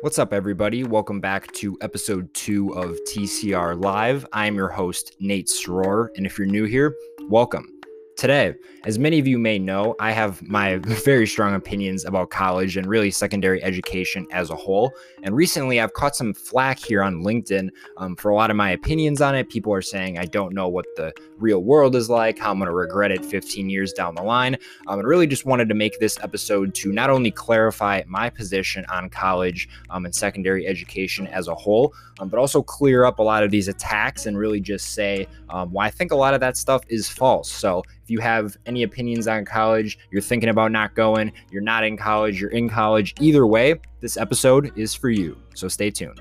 What's up, everybody? Welcome back to episode two of TCR Live. I'm your host, Nate Soror, and if you're new here, welcome. Today, as many of you may know, I have my very strong opinions about college and really secondary education as a whole. And recently, I've caught some flack here on LinkedIn um, for a lot of my opinions on it. People are saying I don't know what the real world is like, how I'm going to regret it 15 years down the line. Um, and really just wanted to make this episode to not only clarify my position on college um, and secondary education as a whole, um, but also clear up a lot of these attacks and really just say um, why I think a lot of that stuff is false. So if you have any opinions on college, you're thinking about not going, you're not in college, you're in college, either way, this episode is for you. So stay tuned.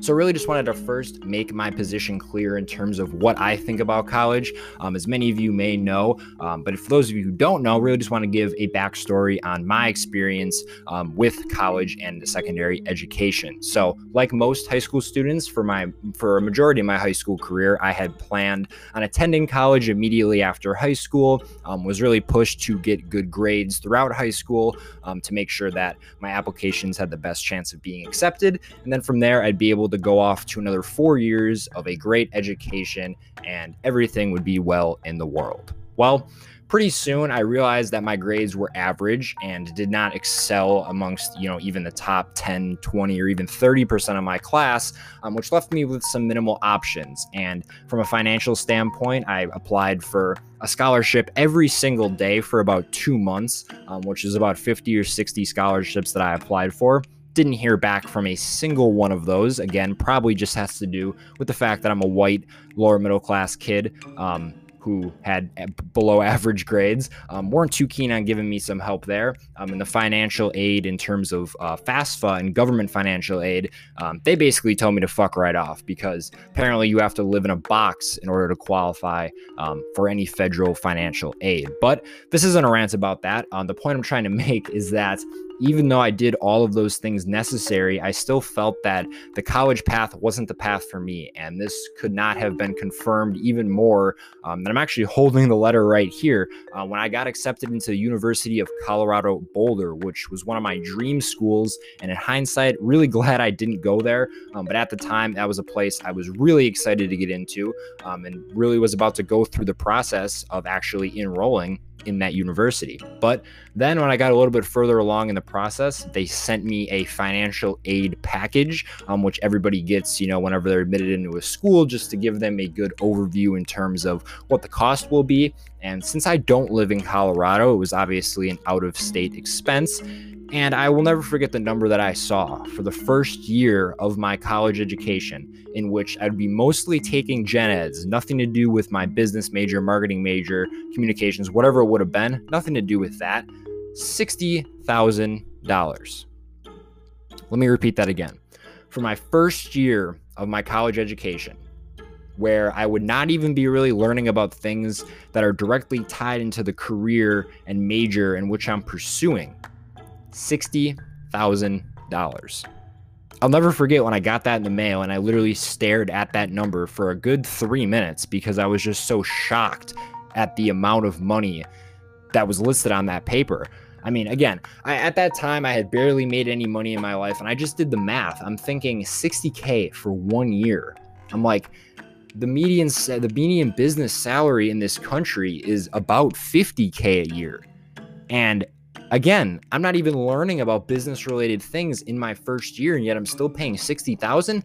So, really, just wanted to first make my position clear in terms of what I think about college. Um, as many of you may know, um, but for those of you who don't know, really just want to give a backstory on my experience um, with college and secondary education. So, like most high school students, for my for a majority of my high school career, I had planned on attending college immediately after high school. Um, was really pushed to get good grades throughout high school um, to make sure that my applications had the best chance of being accepted, and then from there, I'd be able to go off to another four years of a great education and everything would be well in the world. Well, pretty soon I realized that my grades were average and did not excel amongst, you know, even the top 10, 20, or even 30% of my class, um, which left me with some minimal options. And from a financial standpoint, I applied for a scholarship every single day for about two months, um, which is about 50 or 60 scholarships that I applied for. Didn't hear back from a single one of those. Again, probably just has to do with the fact that I'm a white, lower middle class kid. Um, who had below average grades um, weren't too keen on giving me some help there. Um, and the financial aid in terms of uh, FAFSA and government financial aid, um, they basically told me to fuck right off because apparently you have to live in a box in order to qualify um, for any federal financial aid. But this isn't a rant about that. Um, the point I'm trying to make is that even though I did all of those things necessary, I still felt that the college path wasn't the path for me. And this could not have been confirmed even more. Um, I'm actually holding the letter right here. Uh, when I got accepted into the University of Colorado Boulder, which was one of my dream schools. And in hindsight, really glad I didn't go there. Um, but at the time, that was a place I was really excited to get into um, and really was about to go through the process of actually enrolling in that university. But then when I got a little bit further along in the process, they sent me a financial aid package, um, which everybody gets, you know, whenever they're admitted into a school, just to give them a good overview in terms of what the cost will be. And since I don't live in Colorado, it was obviously an out of state expense. And I will never forget the number that I saw for the first year of my college education, in which I'd be mostly taking gen eds, nothing to do with my business major, marketing major, communications, whatever it would have been, nothing to do with that. $60,000. Let me repeat that again. For my first year of my college education, where I would not even be really learning about things that are directly tied into the career and major in which I'm pursuing $60,000. I'll never forget when I got that in the mail and I literally stared at that number for a good three minutes because I was just so shocked at the amount of money that was listed on that paper. I mean, again, I, at that time, I had barely made any money in my life and I just did the math. I'm thinking 60K for one year. I'm like, the median, the median business salary in this country is about 50K a year. And Again, I'm not even learning about business related things in my first year, and yet I'm still paying 60,000.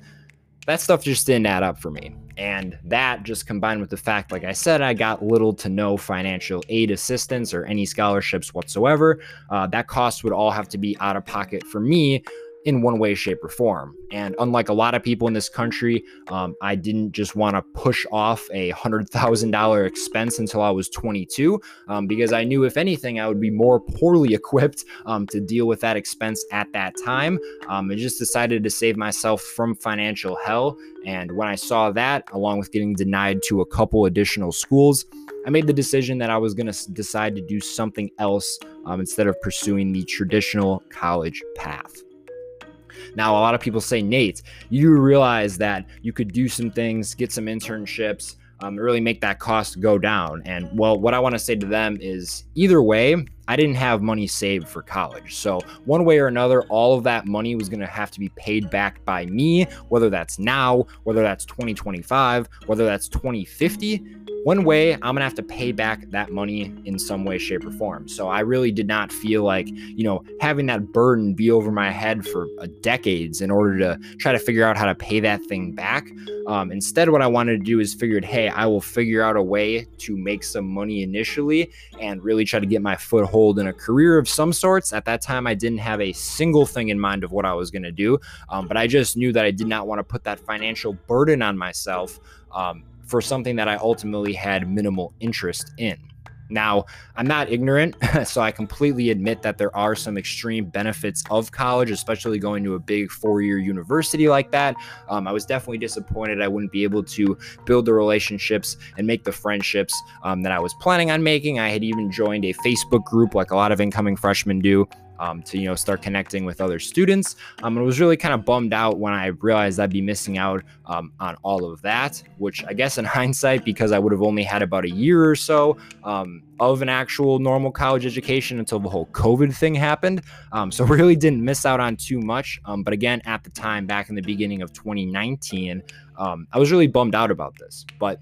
That stuff just didn't add up for me. And that just combined with the fact, like I said, I got little to no financial aid assistance or any scholarships whatsoever. Uh, that cost would all have to be out of pocket for me in one way, shape, or form. And unlike a lot of people in this country, um, I didn't just want to push off a $100,000 expense until I was 22, um, because I knew if anything, I would be more poorly equipped um, to deal with that expense at that time. Um, I just decided to save myself from financial hell. And when I saw that, along with getting denied to a couple additional schools, I made the decision that I was going to decide to do something else um, instead of pursuing the traditional college path. Now, a lot of people say, Nate, you realize that you could do some things, get some internships, um, really make that cost go down. And well, what I want to say to them is either way, I didn't have money saved for college. So, one way or another, all of that money was going to have to be paid back by me, whether that's now, whether that's 2025, whether that's 2050 one way I'm gonna have to pay back that money in some way, shape, or form. So I really did not feel like, you know, having that burden be over my head for decades in order to try to figure out how to pay that thing back. Um, instead, what I wanted to do is figured, hey, I will figure out a way to make some money initially and really try to get my foothold in a career of some sorts. At that time, I didn't have a single thing in mind of what I was gonna do, um, but I just knew that I did not want to put that financial burden on myself. Um, for something that I ultimately had minimal interest in. Now, I'm not ignorant, so I completely admit that there are some extreme benefits of college, especially going to a big four year university like that. Um, I was definitely disappointed I wouldn't be able to build the relationships and make the friendships um, that I was planning on making. I had even joined a Facebook group like a lot of incoming freshmen do um, to you know start connecting with other students. Um, and was really kind of bummed out when I realized I'd be missing out um, on all of that. Which I guess in hindsight, because I would have only had about a year or so um, of an actual normal college education until the whole COVID thing happened. Um, so really didn't miss out on too much. Um, but again, at the time, back in the beginning of 2019, I was really bummed out about this. But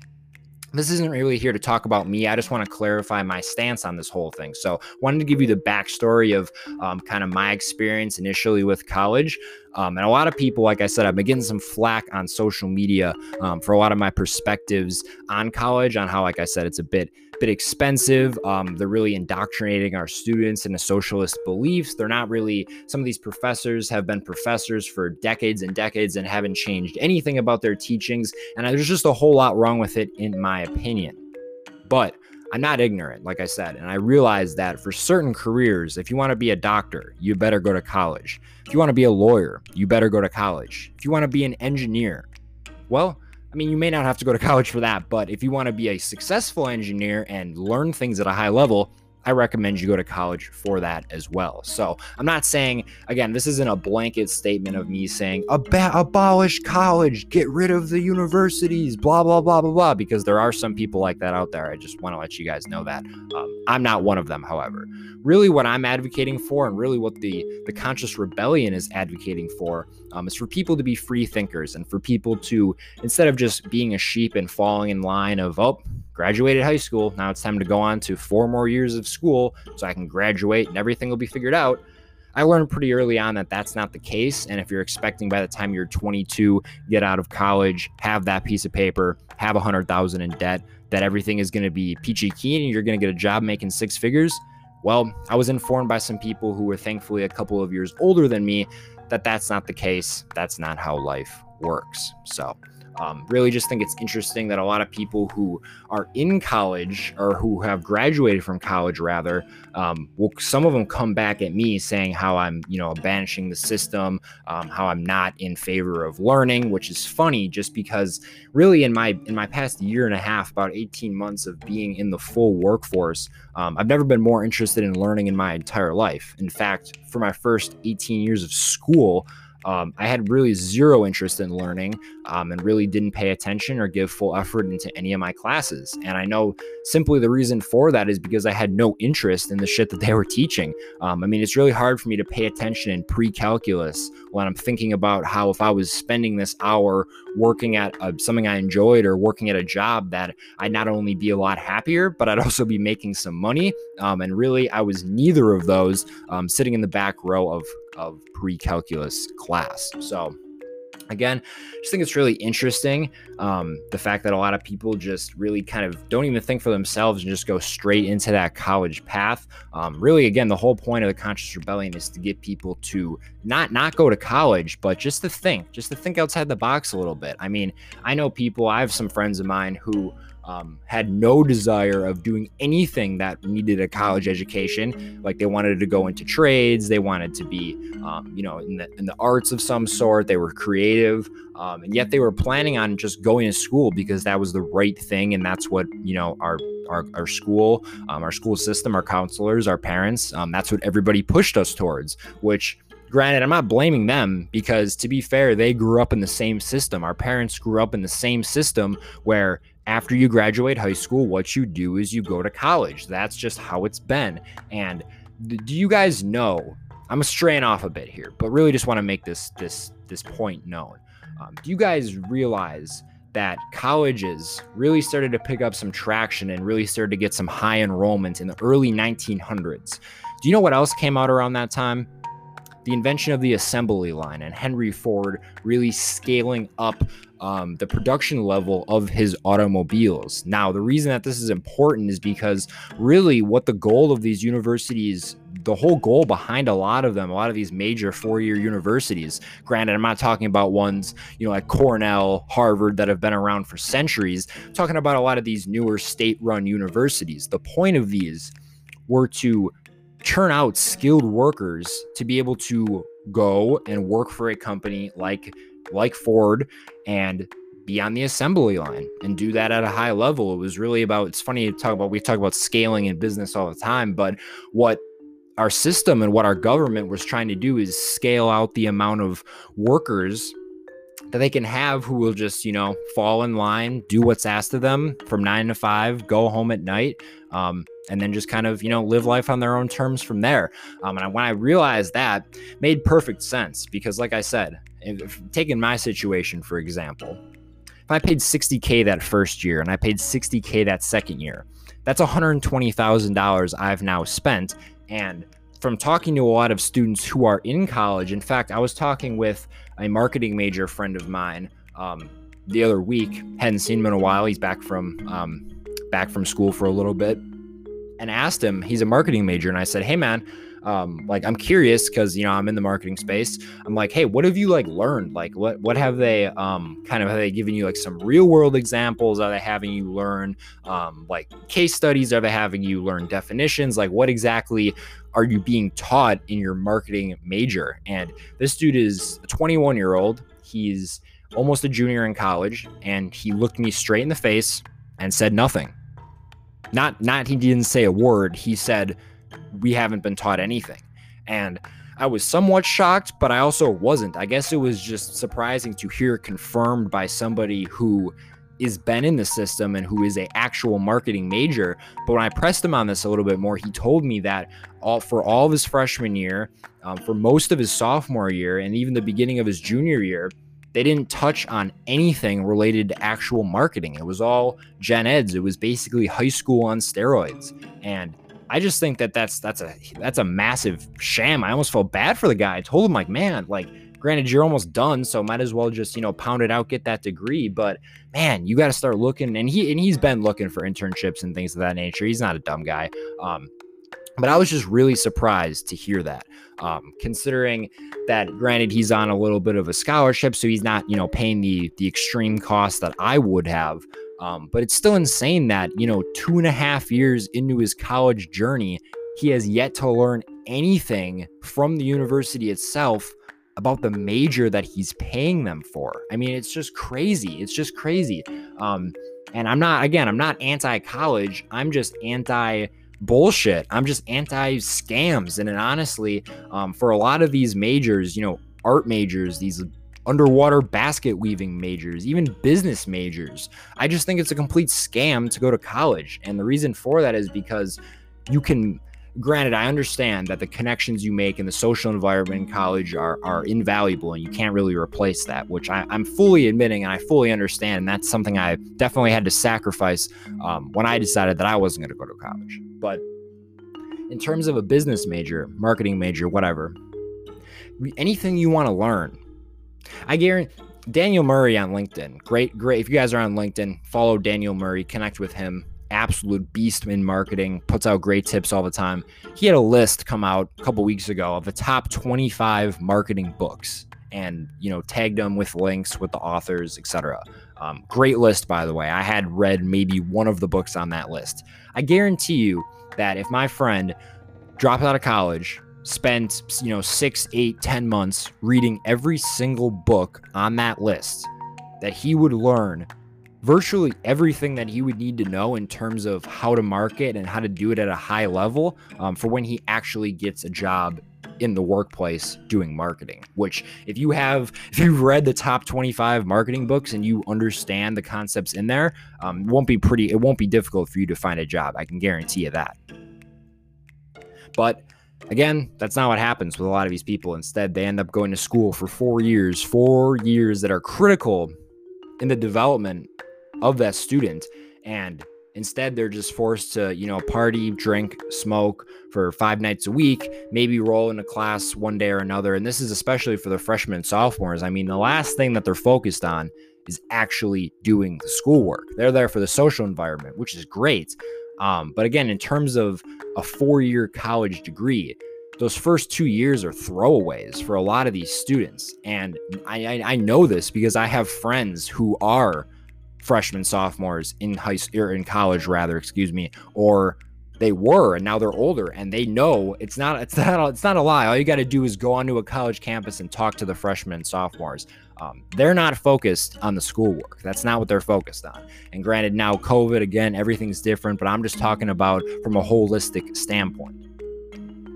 this isn't really here to talk about me. I just want to clarify my stance on this whole thing. So, wanted to give you the backstory of um, kind of my experience initially with college. Um, and a lot of people, like I said, I've been getting some flack on social media um, for a lot of my perspectives on college, on how, like I said, it's a bit bit expensive. Um, they're really indoctrinating our students into socialist beliefs. They're not really. Some of these professors have been professors for decades and decades and haven't changed anything about their teachings. And there's just a whole lot wrong with it, in my opinion. But I'm not ignorant, like I said, and I realize that for certain careers, if you want to be a doctor, you better go to college. If you want to be a lawyer, you better go to college. If you want to be an engineer, well, I mean, you may not have to go to college for that, but if you want to be a successful engineer and learn things at a high level, I recommend you go to college for that as well. So I'm not saying, again, this isn't a blanket statement of me saying Ab- abolish college, get rid of the universities, blah, blah, blah, blah, blah, because there are some people like that out there. I just want to let you guys know that. Um, I'm not one of them, however. Really, what I'm advocating for, and really what the, the conscious rebellion is advocating for, um, is for people to be free thinkers and for people to, instead of just being a sheep and falling in line of, oh, graduated high school. Now it's time to go on to four more years of school so I can graduate and everything will be figured out. I learned pretty early on that that's not the case. And if you're expecting by the time you're 22, get out of college, have that piece of paper, have a hundred thousand in debt, that everything is going to be peachy keen and you're going to get a job making six figures. Well, I was informed by some people who were thankfully a couple of years older than me that that's not the case. That's not how life works. So, um, really just think it's interesting that a lot of people who are in college or who have graduated from college rather um, will some of them come back at me saying how i'm you know banishing the system um, how i'm not in favor of learning which is funny just because really in my in my past year and a half about 18 months of being in the full workforce um, i've never been more interested in learning in my entire life. In fact for my first 18 years of school um, I had really zero interest in learning um, and really didn't pay attention or give full effort into any of my classes. And I know simply the reason for that is because I had no interest in the shit that they were teaching. Um, I mean, it's really hard for me to pay attention in pre calculus when I'm thinking about how if I was spending this hour working at something I enjoyed or working at a job that I'd not only be a lot happier, but I'd also be making some money. Um, and really, I was neither of those um, sitting in the back row of of pre-calculus class. So again just think it's really interesting um, the fact that a lot of people just really kind of don't even think for themselves and just go straight into that college path um, really again the whole point of the conscious rebellion is to get people to not not go to college but just to think just to think outside the box a little bit i mean i know people i have some friends of mine who um, had no desire of doing anything that needed a college education. Like they wanted to go into trades, they wanted to be, um, you know, in the in the arts of some sort. They were creative, um, and yet they were planning on just going to school because that was the right thing, and that's what you know our our, our school, um, our school system, our counselors, our parents. Um, that's what everybody pushed us towards, which granted i'm not blaming them because to be fair they grew up in the same system our parents grew up in the same system where after you graduate high school, what you do is you go to college. That's just how it's been. And do you guys know? I'm straying off a bit here, but really just want to make this this this point known. Um, do you guys realize that colleges really started to pick up some traction and really started to get some high enrollment in the early 1900s? Do you know what else came out around that time? The invention of the assembly line and Henry Ford really scaling up um, the production level of his automobiles. Now, the reason that this is important is because really what the goal of these universities the whole goal behind a lot of them, a lot of these major four-year universities. Granted, I'm not talking about ones, you know, like Cornell, Harvard that have been around for centuries. I'm talking about a lot of these newer state-run universities. The point of these were to churn out skilled workers to be able to go and work for a company like like Ford and be on the assembly line and do that at a high level. It was really about it's funny to talk about we talk about scaling in business all the time, but what our system and what our government was trying to do is scale out the amount of workers that they can have who will just, you know, fall in line, do what's asked of them from nine to five, go home at night, um, and then just kind of, you know, live life on their own terms from there. Um, and when I realized that, made perfect sense because, like I said, if, taking my situation for example, if I paid 60k that first year and I paid 60k that second year, that's $120,000 I've now spent. And from talking to a lot of students who are in college, in fact, I was talking with a marketing major friend of mine um, the other week. Hadn't seen him in a while. He's back from um, back from school for a little bit, and asked him. He's a marketing major, and I said, "Hey, man." Um, like I'm curious because you know I'm in the marketing space. I'm like, hey, what have you like learned? Like, what what have they um, kind of have they given you like some real world examples? Are they having you learn um, like case studies? Are they having you learn definitions? Like, what exactly are you being taught in your marketing major? And this dude is a 21 year old. He's almost a junior in college, and he looked me straight in the face and said nothing. Not not he didn't say a word. He said, "We haven't been taught anything." And I was somewhat shocked, but I also wasn't. I guess it was just surprising to hear confirmed by somebody who is been in the system and who is a actual marketing major. But when I pressed him on this a little bit more, he told me that all for all of his freshman year, um, for most of his sophomore year, and even the beginning of his junior year, they didn't touch on anything related to actual marketing. It was all gen eds. It was basically high school on steroids, and I just think that that's that's a that's a massive sham. I almost felt bad for the guy. I told him like, man, like granted you're almost done so might as well just you know pound it out get that degree but man you got to start looking and he and he's been looking for internships and things of that nature he's not a dumb guy um but I was just really surprised to hear that, um, considering that granted he's on a little bit of a scholarship, so he's not you know paying the the extreme cost that I would have. Um, but it's still insane that you know two and a half years into his college journey, he has yet to learn anything from the university itself about the major that he's paying them for. I mean, it's just crazy. It's just crazy. Um, and I'm not, again, I'm not anti college. I'm just anti bullshit. I'm just anti scams. And, honestly, um, for a lot of these majors, you know, art majors, these underwater basket weaving majors, even business majors, I just think it's a complete scam to go to college. And the reason for that is because you can granted, I understand that the connections you make in the social environment in college are, are invaluable and you can't really replace that, which I, am fully admitting and I fully understand. And that's something I definitely had to sacrifice um, when I decided that I wasn't going to go to college. But in terms of a business major, marketing major, whatever, anything you want to learn, I guarantee. Daniel Murray on LinkedIn. Great, great. If you guys are on LinkedIn, follow Daniel Murray, connect with him absolute beast in marketing, puts out great tips all the time. He had a list come out a couple weeks ago of the top 25 marketing books and, you know, tagged them with links with the authors, etc. Um, great list, by the way. I had read maybe one of the books on that list. I guarantee you that if my friend dropped out of college, spent, you know, six, eight, ten months reading every single book on that list, that he would learn virtually everything that he would need to know in terms of how to market and how to do it at a high level um, for when he actually gets a job in the workplace doing marketing. Which, if you have, if you've read the top 25 marketing books and you understand the concepts in there, um, it won't be pretty, it won't be difficult for you to find a job. I can guarantee you that. But Again, that's not what happens with a lot of these people. Instead, they end up going to school for four years, four years that are critical in the development of that student. And instead, they're just forced to, you know, party, drink, smoke for five nights a week, maybe roll into class one day or another. And this is especially for the freshmen and sophomores. I mean, the last thing that they're focused on is actually doing the schoolwork. They're there for the social environment, which is great. Um, but again, in terms of a four year college degree, those first two years are throwaways for a lot of these students. And I, I, I know this because I have friends who are freshmen, sophomores in high or in college, rather, excuse me, or they were and now they're older and they know it's not it's not it's not a lie all you got to do is go onto a college campus and talk to the freshmen and sophomores um, they're not focused on the schoolwork. That's not what they're focused on. And granted, now COVID, again, everything's different, but I'm just talking about from a holistic standpoint.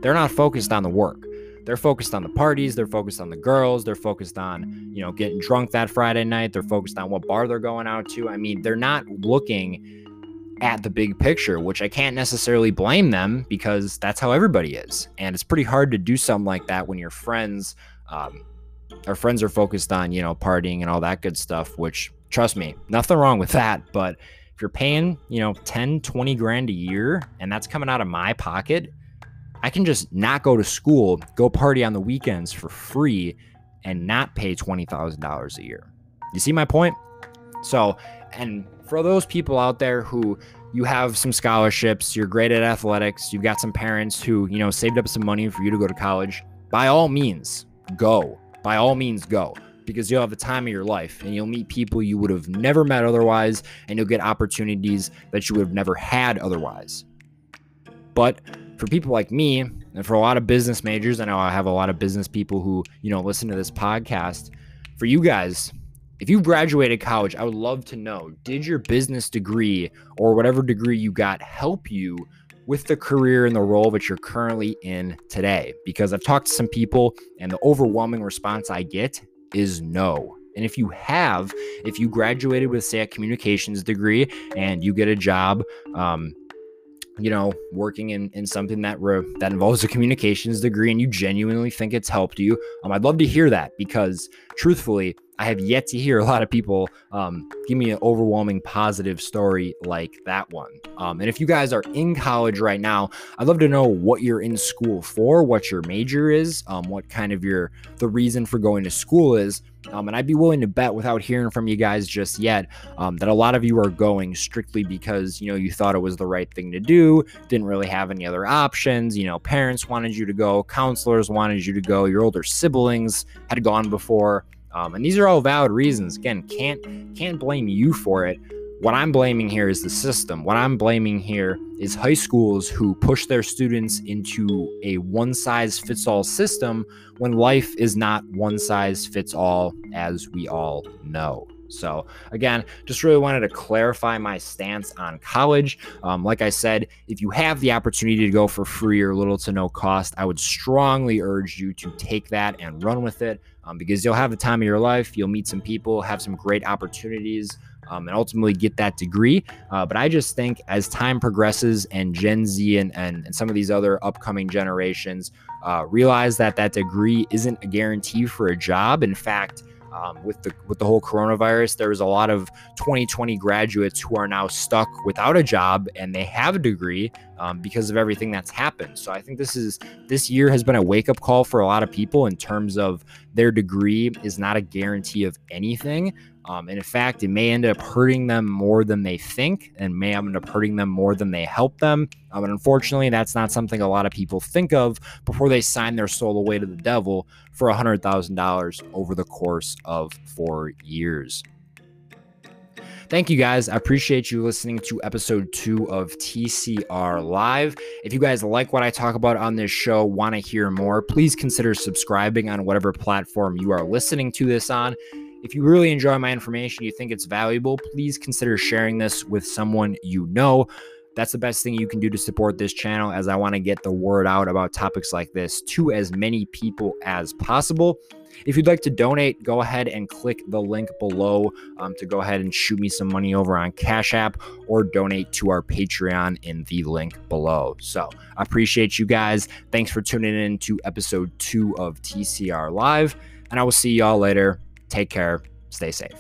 They're not focused on the work. They're focused on the parties. They're focused on the girls. They're focused on, you know, getting drunk that Friday night. They're focused on what bar they're going out to. I mean, they're not looking at the big picture, which I can't necessarily blame them because that's how everybody is. And it's pretty hard to do something like that when your friends, um, our friends are focused on, you know, partying and all that good stuff, which trust me, nothing wrong with that. But if you're paying, you know, 10, 20 grand a year and that's coming out of my pocket, I can just not go to school, go party on the weekends for free and not pay $20,000 a year. You see my point? So, and for those people out there who you have some scholarships, you're great at athletics, you've got some parents who, you know, saved up some money for you to go to college, by all means, go by all means go because you'll have the time of your life and you'll meet people you would have never met otherwise and you'll get opportunities that you would have never had otherwise. But for people like me and for a lot of business majors, I know I have a lot of business people who, you know, listen to this podcast. For you guys, if you graduated college, I would love to know did your business degree or whatever degree you got help you with the career and the role that you're currently in today? Because I've talked to some people, and the overwhelming response I get is no. And if you have, if you graduated with, say, a communications degree and you get a job, um, you know, working in, in something that re- that involves a communications degree and you genuinely think it's helped you, um, I'd love to hear that because truthfully, I have yet to hear a lot of people um, give me an overwhelming positive story like that one. Um, and if you guys are in college right now, I'd love to know what you're in school for, what your major is, um, what kind of your the reason for going to school is. Um, and I'd be willing to bet, without hearing from you guys just yet, um, that a lot of you are going strictly because you know you thought it was the right thing to do, didn't really have any other options. You know, parents wanted you to go, counselors wanted you to go, your older siblings had gone before. Um, and these are all valid reasons. Again, can't can't blame you for it. What I'm blaming here is the system. What I'm blaming here is high schools who push their students into a one size fits all system when life is not one size fits all, as we all know. So, again, just really wanted to clarify my stance on college. Um, like I said, if you have the opportunity to go for free or little to no cost, I would strongly urge you to take that and run with it um, because you'll have the time of your life. You'll meet some people, have some great opportunities. Um, and ultimately get that degree. Uh, but I just think as time progresses and Gen Z and, and, and some of these other upcoming generations uh, realize that that degree isn't a guarantee for a job. In fact, um, with the with the whole coronavirus, there's a lot of 2020 graduates who are now stuck without a job and they have a degree um, because of everything that's happened. So I think this is this year has been a wake up call for a lot of people in terms of their degree is not a guarantee of anything. Um, and in fact, it may end up hurting them more than they think and may end up hurting them more than they help them. Um, and unfortunately, that's not something a lot of people think of before they sign their soul away to the devil for $100,000 over the course of four years. Thank you guys. I appreciate you listening to episode two of TCR Live. If you guys like what I talk about on this show, want to hear more, please consider subscribing on whatever platform you are listening to this on. If you really enjoy my information, you think it's valuable, please consider sharing this with someone you know. That's the best thing you can do to support this channel as I want to get the word out about topics like this to as many people as possible. If you'd like to donate, go ahead and click the link below um, to go ahead and shoot me some money over on Cash App or donate to our Patreon in the link below. So I appreciate you guys. Thanks for tuning in to episode two of TCR Live, and I will see y'all later. Take care. Stay safe.